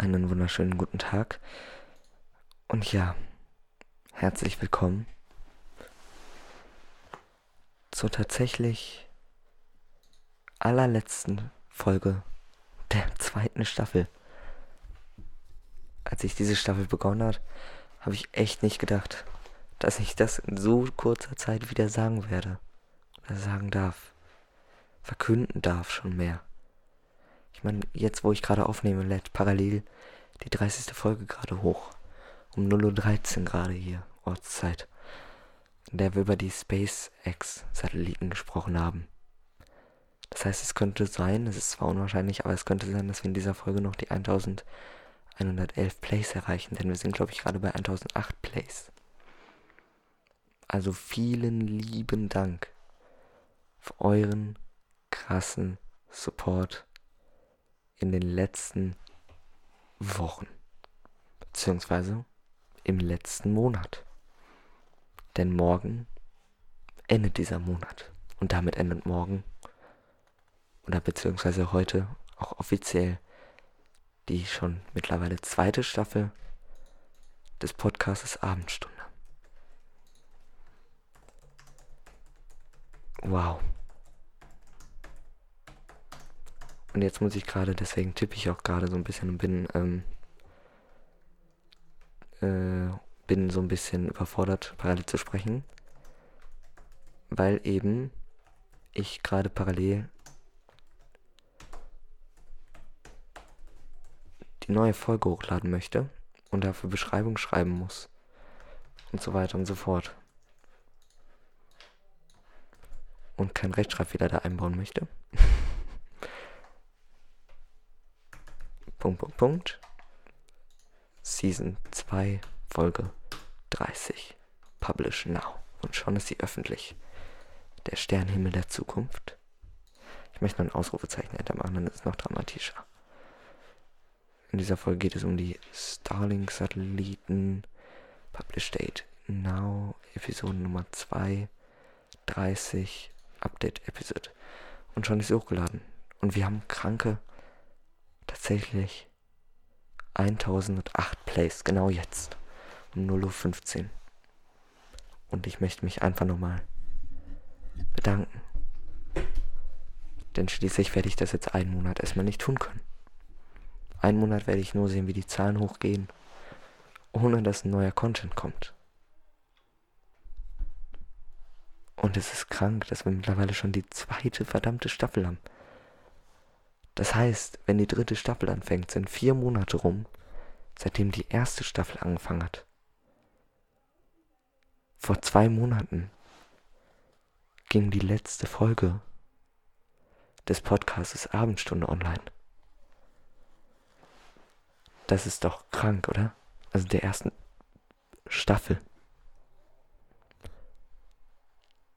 einen wunderschönen guten Tag. Und ja, herzlich willkommen zur tatsächlich allerletzten Folge der zweiten Staffel. Als ich diese Staffel begonnen hat, habe ich echt nicht gedacht, dass ich das in so kurzer Zeit wieder sagen werde. Oder sagen darf. Verkünden darf schon mehr. Ich meine, jetzt wo ich gerade aufnehme, lädt parallel die 30. Folge gerade hoch. Um 0.13 Uhr gerade hier, Ortszeit. In der wir über die SpaceX-Satelliten gesprochen haben. Das heißt, es könnte sein, es ist zwar unwahrscheinlich, aber es könnte sein, dass wir in dieser Folge noch die 1111 Plays erreichen, denn wir sind, glaube ich, gerade bei 1008 Plays. Also vielen lieben Dank für euren krassen Support in den letzten Wochen. Beziehungsweise im letzten Monat. Denn morgen endet dieser Monat. Und damit endet morgen oder beziehungsweise heute auch offiziell die schon mittlerweile zweite Staffel des Podcasts Abendstunde. Wow. Und jetzt muss ich gerade, deswegen tippe ich auch gerade so ein bisschen und bin, ähm, äh, bin so ein bisschen überfordert, parallel zu sprechen. Weil eben ich gerade parallel die neue Folge hochladen möchte und dafür Beschreibung schreiben muss. Und so weiter und so fort. Und kein Rechtschreibfehler da einbauen möchte. Punkt, Punkt, Punkt. Season 2, Folge 30. Publish now. Und schon ist sie öffentlich. Der Sternhimmel der Zukunft. Ich möchte noch ein Ausrufezeichen hintermachen, dann ist es noch dramatischer. In dieser Folge geht es um die Starlink-Satelliten. Publish Date now. Episode Nummer 2. 30. Update Episode. Und schon ist sie hochgeladen. Und wir haben kranke tatsächlich 1008 Plays, genau jetzt, um 0.15 Uhr. Und ich möchte mich einfach nochmal bedanken. Denn schließlich werde ich das jetzt einen Monat erstmal nicht tun können. Einen Monat werde ich nur sehen, wie die Zahlen hochgehen, ohne dass ein neuer Content kommt. Und es ist krank, dass wir mittlerweile schon die zweite verdammte Staffel haben. Das heißt, wenn die dritte Staffel anfängt, sind vier Monate rum, seitdem die erste Staffel angefangen hat. Vor zwei Monaten ging die letzte Folge des Podcasts Abendstunde online. Das ist doch krank, oder? Also der ersten Staffel.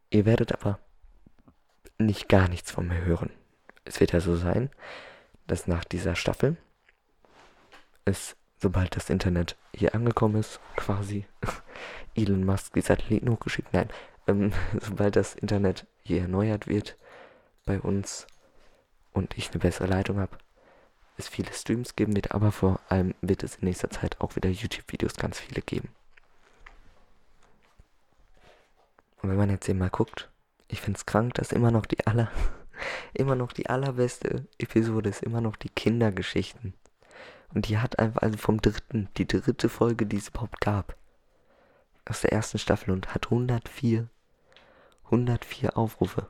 Ihr werdet aber nicht gar nichts von mir hören es wird ja so sein, dass nach dieser Staffel es, sobald das Internet hier angekommen ist, quasi Elon Musk die Satelliten hochgeschickt, nein, ähm, sobald das Internet hier erneuert wird bei uns und ich eine bessere Leitung habe, es viele Streams geben wird, aber vor allem wird es in nächster Zeit auch wieder YouTube-Videos ganz viele geben. Und wenn man jetzt hier mal guckt, ich finde es krank, dass immer noch die aller immer noch die allerbeste Episode ist immer noch die Kindergeschichten. Und die hat einfach, also vom dritten, die dritte Folge, die es überhaupt gab. Aus der ersten Staffel und hat 104, 104 Aufrufe.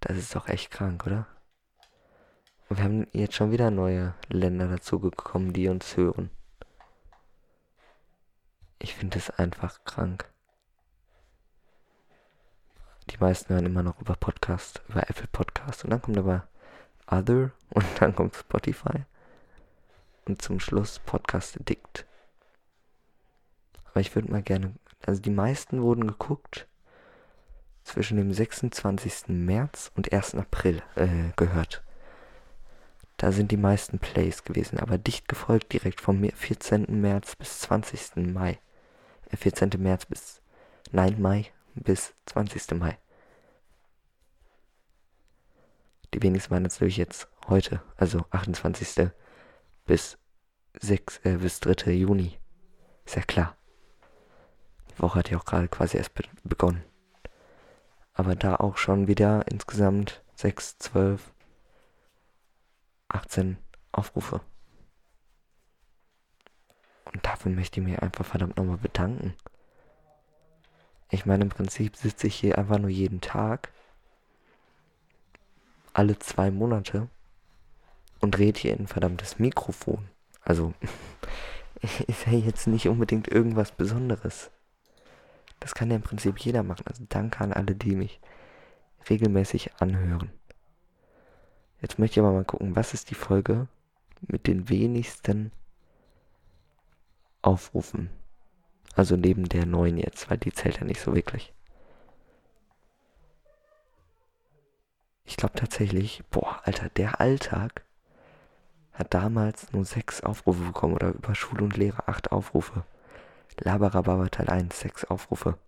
Das ist doch echt krank, oder? Und wir haben jetzt schon wieder neue Länder dazugekommen, die uns hören. Ich finde es einfach krank. Die meisten hören immer noch über Podcast, über Apple Podcast. Und dann kommt aber Other und dann kommt Spotify. Und zum Schluss Podcast Addict. Aber ich würde mal gerne, also die meisten wurden geguckt zwischen dem 26. März und 1. April äh, gehört. Da sind die meisten Plays gewesen, aber dicht gefolgt direkt vom 14. März bis 20. Mai. Äh, 14. März bis 9. Mai bis 20. Mai. Die wenigsten waren natürlich jetzt heute, also 28. bis 6, äh, bis 3. Juni. Ist ja klar. Die Woche hat ja auch gerade quasi erst be begonnen. Aber da auch schon wieder insgesamt 6, 12, 18 Aufrufe. Und dafür möchte ich mich einfach verdammt nochmal bedanken. Ich meine, im Prinzip sitze ich hier einfach nur jeden Tag, alle zwei Monate und rede hier in ein verdammtes Mikrofon. Also, ist ja jetzt nicht unbedingt irgendwas Besonderes. Das kann ja im Prinzip jeder machen. Also danke an alle, die mich regelmäßig anhören. Jetzt möchte ich aber mal gucken, was ist die Folge mit den wenigsten Aufrufen. Also neben der neuen jetzt, weil die zählt ja nicht so wirklich. Ich glaube tatsächlich, boah, Alter, der Alltag hat damals nur sechs Aufrufe bekommen oder über Schule und Lehre acht Aufrufe. Labarababa Teil 1, sechs Aufrufe.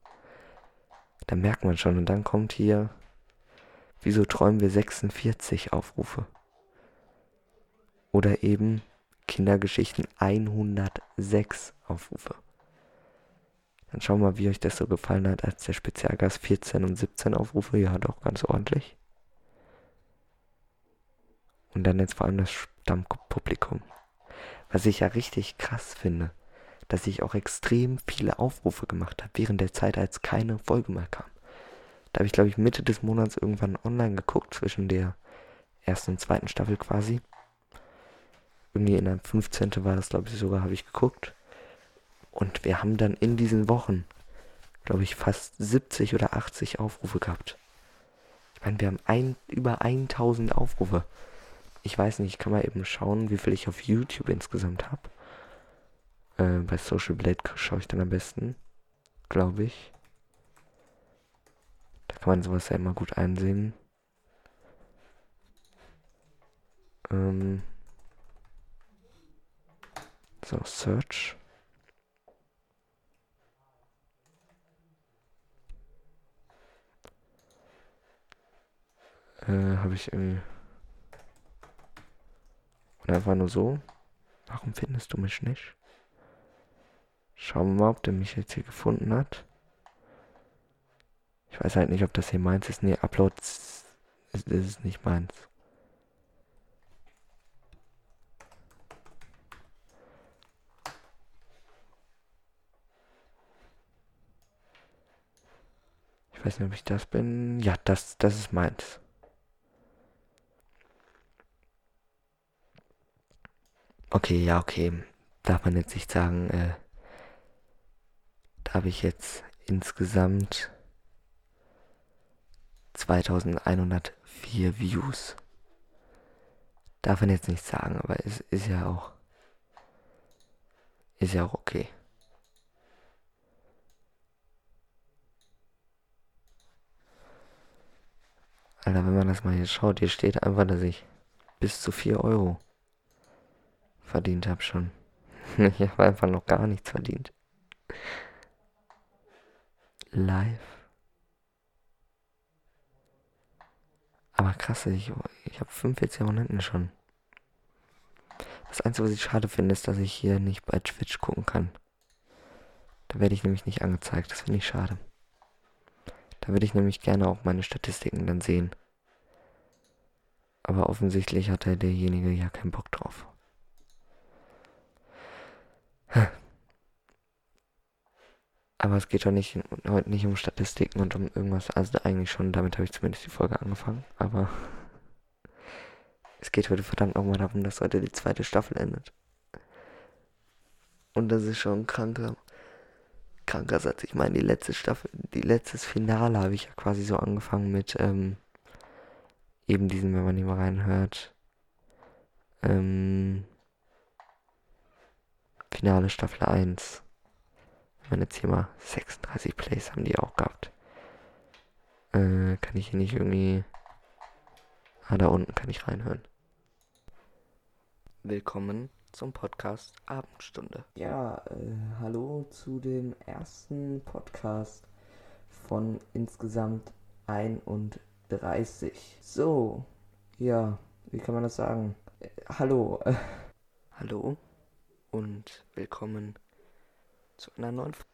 Da merkt man schon. Und dann kommt hier, wieso träumen wir 46 Aufrufe? Oder eben Kindergeschichten 106 Aufrufe. Dann schauen wir mal, wie euch das so gefallen hat als der Spezialgast 14 und 17 Aufrufe. Ja, doch ganz ordentlich. Und dann jetzt vor allem das Stammpublikum. Was ich ja richtig krass finde, dass ich auch extrem viele Aufrufe gemacht habe während der Zeit, als keine Folge mehr kam. Da habe ich, glaube ich, Mitte des Monats irgendwann online geguckt, zwischen der ersten und zweiten Staffel quasi. Irgendwie in der 15. war das, glaube ich, sogar, habe ich geguckt. Und wir haben dann in diesen Wochen, glaube ich, fast 70 oder 80 Aufrufe gehabt. Ich meine, wir haben ein, über 1000 Aufrufe. Ich weiß nicht, ich kann mal eben schauen, wie viel ich auf YouTube insgesamt habe. Äh, bei Social Blade schaue ich dann am besten, glaube ich. Da kann man sowas ja immer gut einsehen. Ähm so, Search. Äh, habe ich irgendwie. Und einfach nur so. Warum findest du mich nicht? Schauen wir mal, ob der mich jetzt hier gefunden hat. Ich weiß halt nicht, ob das hier meins ist. Nee, Uploads ist, ist nicht meins. Ich weiß nicht, ob ich das bin. Ja, das, das ist meins. Okay, ja, okay. Darf man jetzt nicht sagen, äh, da habe ich jetzt insgesamt 2104 Views. Darf man jetzt nicht sagen, aber es ist ja auch. Ist ja auch okay. Alter, wenn man das mal hier schaut, hier steht einfach, dass ich bis zu 4 Euro verdient habe schon. Ich habe einfach noch gar nichts verdient live. Aber krass, ich, ich habe 45 Abonnenten schon. Das Einzige, was ich schade finde, ist, dass ich hier nicht bei Twitch gucken kann. Da werde ich nämlich nicht angezeigt. Das finde ich schade. Da würde ich nämlich gerne auch meine Statistiken dann sehen. Aber offensichtlich hat derjenige ja keinen Bock drauf. Aber es geht doch nicht, heute nicht um Statistiken und um irgendwas. Also eigentlich schon, damit habe ich zumindest die Folge angefangen. Aber es geht heute verdammt nochmal darum, dass heute die zweite Staffel endet. Und das ist schon ein kranker, kranker Satz. Ich meine, die letzte Staffel, die letztes Finale habe ich ja quasi so angefangen mit ähm, eben diesen, wenn man hier mal reinhört. Ähm, Finale Staffel 1 meine jetzt hier mal 36 Plays haben die auch gehabt. Äh, kann ich hier nicht irgendwie... Ah, da unten kann ich reinhören. Willkommen zum Podcast Abendstunde. Ja, äh, hallo zu dem ersten Podcast von insgesamt 31. So, ja, wie kann man das sagen? Äh, hallo. Hallo und willkommen zu einer neuen Folge.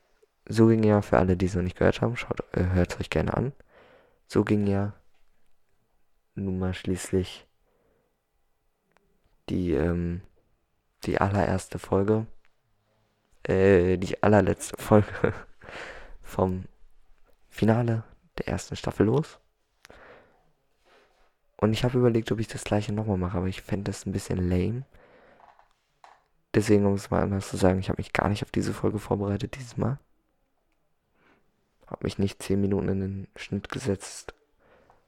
So ging ja für alle, die es noch nicht gehört haben, schaut, äh, hört es euch gerne an. So ging ja nun mal schließlich die, ähm, die allererste Folge, äh, die allerletzte Folge vom Finale der ersten Staffel los. Und ich habe überlegt, ob ich das gleiche nochmal mache, aber ich fände das ein bisschen lame. Deswegen, um es mal anders zu sagen, ich habe mich gar nicht auf diese Folge vorbereitet dieses Mal. Habe mich nicht 10 Minuten in den Schnitt gesetzt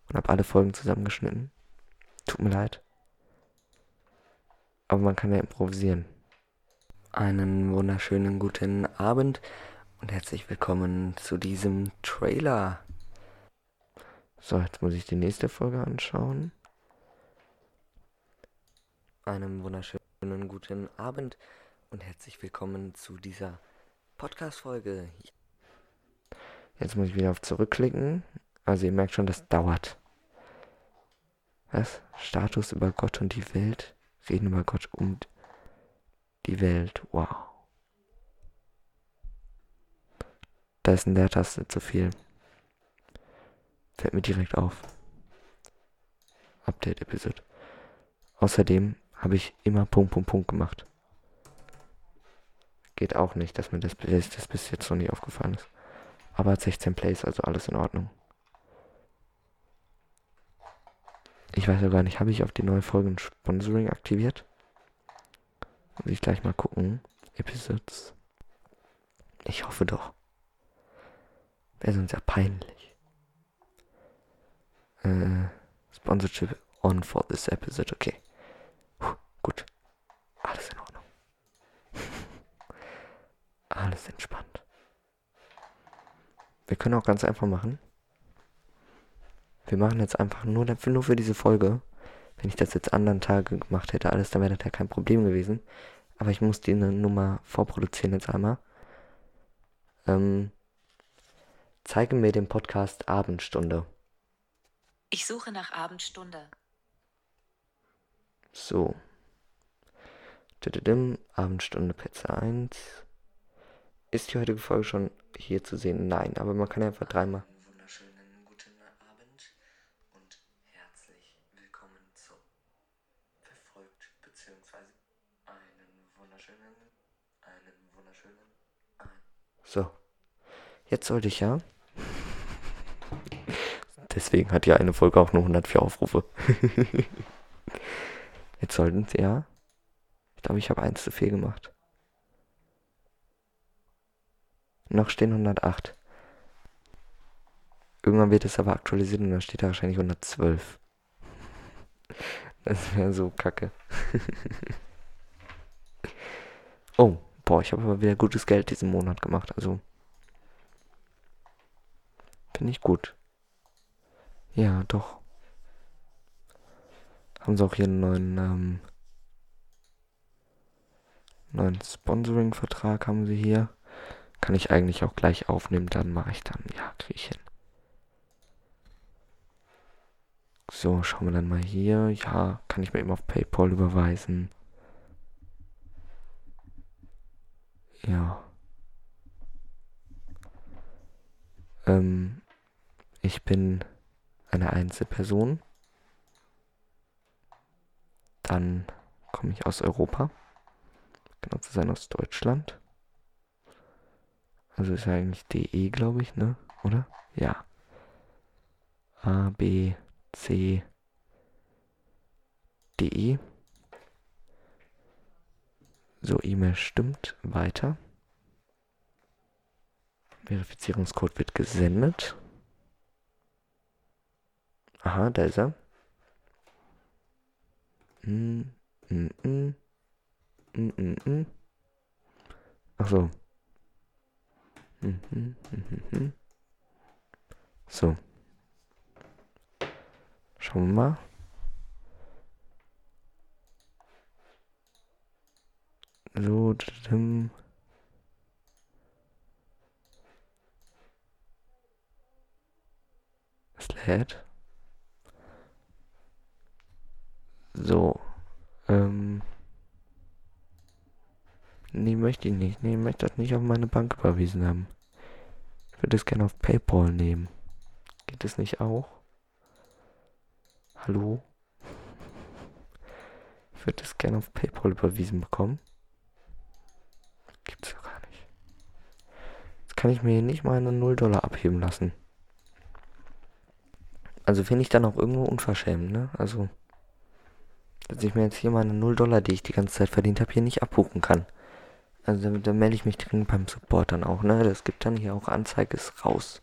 und habe alle Folgen zusammengeschnitten. Tut mir leid. Aber man kann ja improvisieren. Einen wunderschönen guten Abend und herzlich willkommen zu diesem Trailer. So, jetzt muss ich die nächste Folge anschauen. Einen wunderschönen guten Abend und herzlich willkommen zu dieser Podcast-Folge. Jetzt muss ich wieder auf zurückklicken. Also ihr merkt schon, das dauert. Was? Status über Gott und die Welt? Reden über Gott und die Welt. Wow. Da ist eine Leertaste zu viel. Fällt mir direkt auf. Update Episode. Außerdem habe ich immer Punkt, Punkt, Punkt gemacht. Geht auch nicht, dass mir das, das bis jetzt noch nie aufgefallen ist. Aber hat 16 Plays, also alles in Ordnung. Ich weiß ja gar nicht, habe ich auf die neue Folge ein Sponsoring aktiviert? Muss ich gleich mal gucken. Episodes. Ich hoffe doch. Wäre sonst ja peinlich. Äh, Sponsorship on for this episode, okay. Alles in Ordnung. Alles entspannt. Wir können auch ganz einfach machen. Wir machen jetzt einfach nur, dafür, nur für diese Folge. Wenn ich das jetzt anderen Tage gemacht hätte, alles, dann wäre das ja kein Problem gewesen. Aber ich muss die Nummer vorproduzieren jetzt einmal. Ähm, zeige mir den Podcast Abendstunde. Ich suche nach Abendstunde. So. Abendstunde Pizza 1. Ist die heutige Folge schon hier zu sehen? Nein, aber man kann einfach dreimal. Wunderschönen guten Abend und herzlich willkommen zu Verfolgt beziehungsweise einen wunderschönen, einen wunderschönen, ein. So. Jetzt sollte ich ja. Deswegen hat ja eine Folge auch nur 104 Aufrufe. Jetzt sollten sie ja. Glaube, ich habe eins zu viel gemacht. Noch stehen 108. Irgendwann wird es aber aktualisiert und dann steht da wahrscheinlich 112. Das wäre so kacke. oh, boah, ich habe aber wieder gutes Geld diesen Monat gemacht. Also. Finde ich gut. Ja, doch. Haben sie auch hier einen neuen, ähm, neuen Sponsoring-Vertrag haben sie hier. Kann ich eigentlich auch gleich aufnehmen, dann mache ich dann, ja, kriege ich hin. So, schauen wir dann mal hier. Ja, kann ich mir eben auf PayPal überweisen. Ja. Ähm, ich bin eine Einzelperson. Dann komme ich aus Europa. Genau zu sein aus Deutschland. Also ist ja eigentlich DE, glaube ich, ne? Oder? Ja. A, B, C, D, So, E-Mail stimmt. Weiter. Verifizierungscode wird gesendet. Aha, da ist er. Mm, mm, mm. Mm, mm, mm. Ach so. Mhm, mhm, mhm. So. Schauen wir mal. So, dim. Es lädt. So. Ähm. Nee, möchte ich nicht. Nee, ich möchte das nicht auf meine Bank überwiesen haben. Ich würde es gerne auf PayPal nehmen. Geht es nicht auch? Hallo? Ich würde es gerne auf PayPal überwiesen bekommen. Gibt's ja gar nicht. Jetzt kann ich mir hier nicht mal eine 0 Dollar abheben lassen. Also finde ich dann auch irgendwo unverschämt, ne? Also, dass ich mir jetzt hier meine 0 Dollar, die ich die ganze Zeit verdient habe, hier nicht abbuchen kann. Also da, melde ich mich dringend beim Support dann auch, ne? Das gibt dann hier auch Anzeige raus.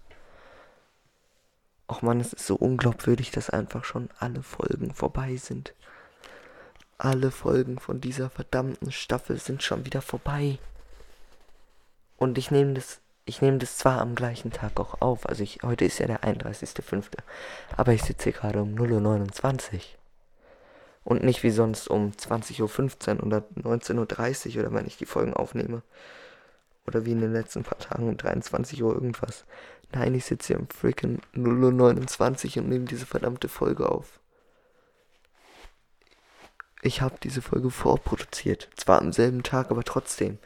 Och man, es ist so unglaubwürdig, dass einfach schon alle Folgen vorbei sind. Alle Folgen von dieser verdammten Staffel sind schon wieder vorbei. Und ich nehme das, ich nehme das zwar am gleichen Tag auch auf, also ich, heute ist ja der 31.05., aber ich sitze hier gerade um 0.29 Uhr. Und nicht wie sonst um 20.15 Uhr oder 19.30 Uhr oder wenn ich die Folgen aufnehme. Oder wie in den letzten paar Tagen um 23 Uhr irgendwas. Nein, ich sitze hier um freaking 0.29 Uhr und nehme diese verdammte Folge auf. Ich habe diese Folge vorproduziert. Zwar am selben Tag, aber trotzdem.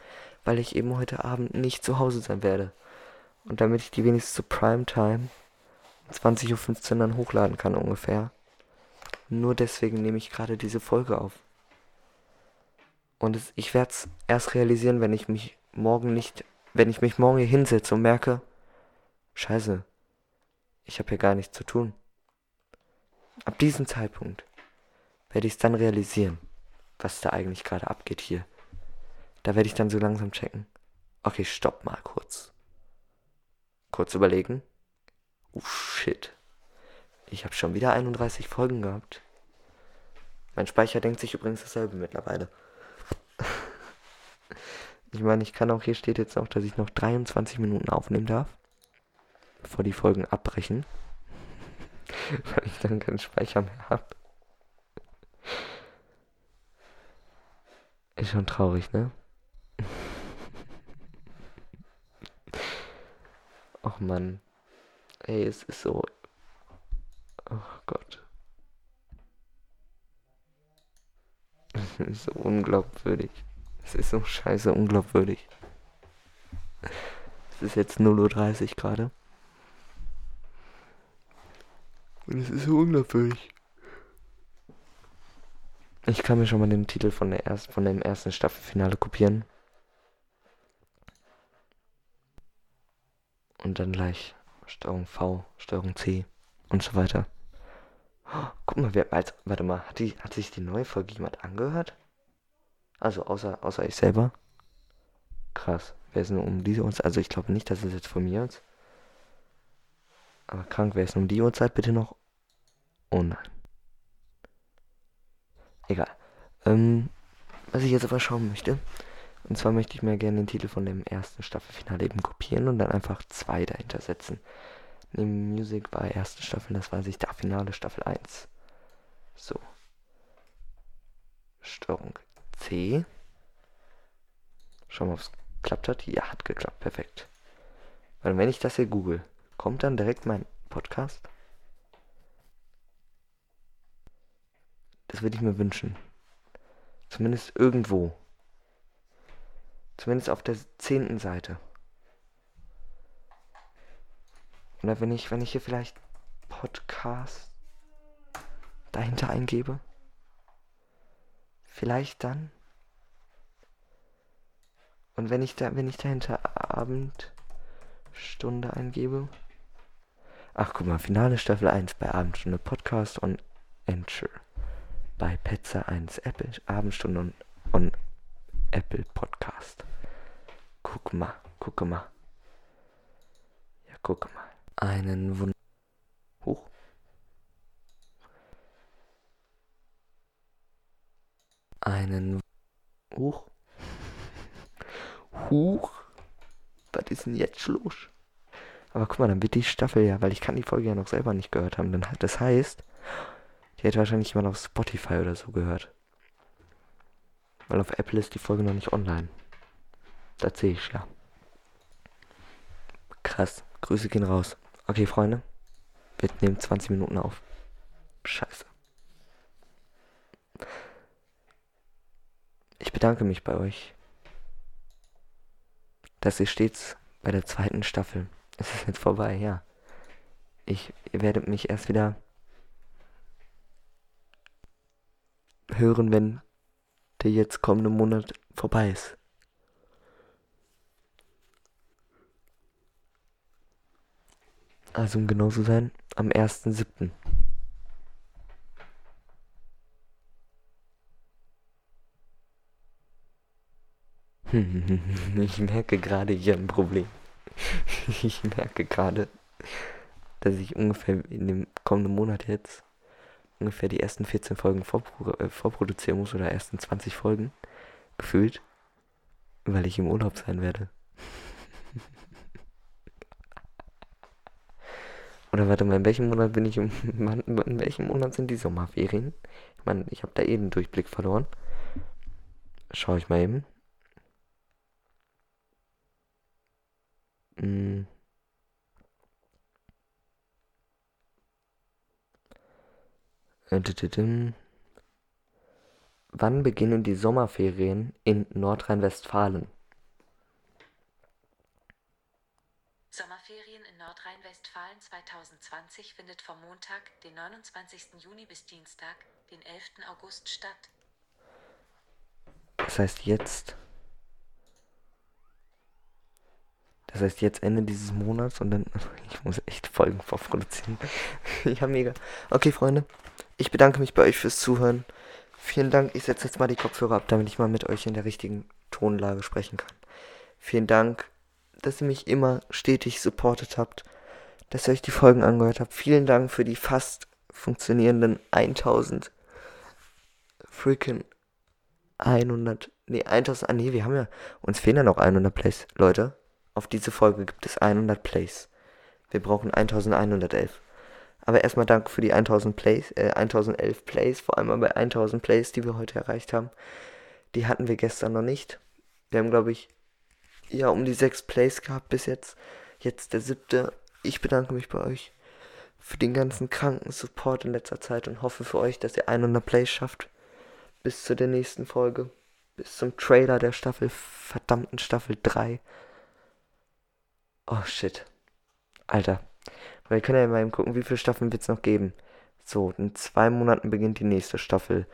Weil ich eben heute Abend nicht zu Hause sein werde. Und damit ich die wenigstens zu Primetime um 20.15 Uhr dann hochladen kann ungefähr. Nur deswegen nehme ich gerade diese Folge auf. Und es, ich werde es erst realisieren, wenn ich mich morgen nicht, wenn ich mich morgen hier hinsetze und merke, scheiße, ich habe hier gar nichts zu tun. Ab diesem Zeitpunkt werde ich es dann realisieren, was da eigentlich gerade abgeht hier. Da werde ich dann so langsam checken. Okay, stopp mal kurz. Kurz überlegen. Oh shit. Ich habe schon wieder 31 Folgen gehabt. Mein Speicher denkt sich übrigens dasselbe mittlerweile. ich meine, ich kann auch, hier steht jetzt noch, dass ich noch 23 Minuten aufnehmen darf. Bevor die Folgen abbrechen. Weil ich dann keinen Speicher mehr habe. Ist schon traurig, ne? Och Mann. Ey, es ist so. Oh Gott. Es ist so unglaubwürdig. Es ist so scheiße unglaubwürdig. Es ist jetzt 0.30 Uhr gerade. Und es ist so unglaubwürdig. Ich kann mir schon mal den Titel von, der erst, von dem ersten Staffelfinale kopieren. Und dann gleich Steuerung V, Steuerung C und so weiter. Guck mal, wer, warte mal, hat, die, hat sich die neue Folge jemand angehört? Also außer, außer ich selber? Krass. Wer ist nur um diese Uhrzeit? Also ich glaube nicht, dass es jetzt von mir ist. Aber krank, wer ist nur um die Uhrzeit bitte noch? Oh nein. Egal. Ähm, was ich jetzt aber schauen möchte. Und zwar möchte ich mir gerne den Titel von dem ersten Staffelfinale eben kopieren und dann einfach zwei dahinter setzen. Neben Music war erste Staffel, das war sich der Finale Staffel 1. So. Steuerung C. Schauen wir, ob es geklappt hat. Ja, hat geklappt. Perfekt. Weil wenn ich das hier google, kommt dann direkt mein Podcast? Das würde ich mir wünschen. Zumindest irgendwo. Zumindest auf der zehnten Seite. Oder wenn ich, wenn ich hier vielleicht Podcast dahinter eingebe. Vielleicht dann. Und wenn ich da, wenn ich dahinter Abendstunde eingebe. Ach guck mal, Finale Staffel 1 bei Abendstunde Podcast und Enter bei Petzer 1 Apple Abendstunde und, und Apple Podcast. Guck mal, guck mal. Ja, guck mal. Einen Wund. Huch. Einen. Huch. Huch. Was ist denn jetzt los? Aber guck mal, dann wird die Staffel ja, weil ich kann die Folge ja noch selber nicht gehört haben. Dann, das heißt, die hätte wahrscheinlich jemand auf Spotify oder so gehört. Weil auf Apple ist die Folge noch nicht online. Das sehe ich ja. Krass. Grüße gehen raus. Okay, Freunde. Wir nehmen 20 Minuten auf. Scheiße. Ich bedanke mich bei euch dass ihr stets bei der zweiten Staffel. Es ist jetzt vorbei, ja. Ich, ihr werdet mich erst wieder hören, wenn der jetzt kommende Monat vorbei ist. Also um genau zu sein, am 1.7. Ich merke gerade hier ein Problem. Ich merke gerade, dass ich ungefähr in dem kommenden Monat jetzt ungefähr die ersten 14 Folgen vorpro äh, vorproduzieren muss oder ersten 20 Folgen gefühlt, weil ich im Urlaub sein werde. Oder warte mal, in welchem Monat bin ich im in welchem Monat sind die Sommerferien? Ich meine, ich habe da eben einen Durchblick verloren. Schau ich mal eben. Hm. Wann beginnen die Sommerferien in Nordrhein-Westfalen? Sommerferien in Nordrhein-Westfalen 2020 findet vom Montag, den 29. Juni bis Dienstag, den 11. August statt. Das heißt jetzt. Das heißt jetzt Ende dieses Monats und dann. Ich muss echt Folgen vorproduzieren. ja, mega. Okay, Freunde. Ich bedanke mich bei euch fürs Zuhören. Vielen Dank. Ich setze jetzt mal die Kopfhörer ab, damit ich mal mit euch in der richtigen Tonlage sprechen kann. Vielen Dank, dass ihr mich immer stetig supportet habt, dass ihr euch die Folgen angehört habt. Vielen Dank für die fast funktionierenden 1000 freaking 100, nee, 1000, ah nee, wir haben ja, uns fehlen ja noch 100 Plays. Leute, auf diese Folge gibt es 100 Plays. Wir brauchen 1111. Aber erstmal danke für die 1000 Plays, äh, 1011 Plays, vor allem bei 1000 Plays, die wir heute erreicht haben. Die hatten wir gestern noch nicht. Wir haben, glaube ich, ja, um die 6 Plays gehabt bis jetzt. Jetzt der siebte. Ich bedanke mich bei euch für den ganzen kranken Support in letzter Zeit und hoffe für euch, dass ihr 100 Plays schafft. Bis zu der nächsten Folge. Bis zum Trailer der Staffel, verdammten Staffel 3. Oh shit. Alter, wir können ja mal eben gucken, wie viele Staffeln wird es noch geben. So, in zwei Monaten beginnt die nächste Staffel.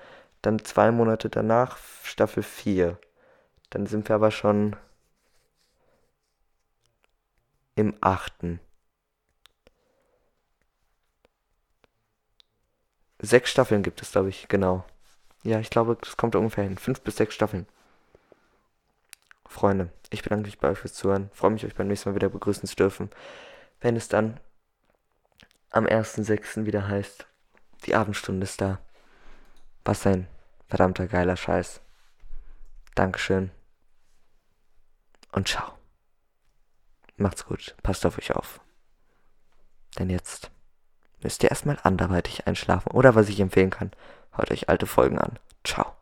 Dann zwei Monate danach Staffel 4. Dann sind wir aber schon im achten. Sechs Staffeln gibt es, glaube ich, genau. Ja, ich glaube, das kommt ungefähr hin. Fünf bis sechs Staffeln. Freunde, ich bedanke mich bei euch fürs Zuhören. Freue mich, euch beim nächsten Mal wieder begrüßen zu dürfen. Wenn es dann am 1.6. wieder heißt, die Abendstunde ist da. Was ein verdammter geiler Scheiß. Dankeschön. Und ciao. Macht's gut. Passt auf euch auf. Denn jetzt müsst ihr erstmal anderweitig einschlafen. Oder was ich empfehlen kann, hört euch alte Folgen an. Ciao.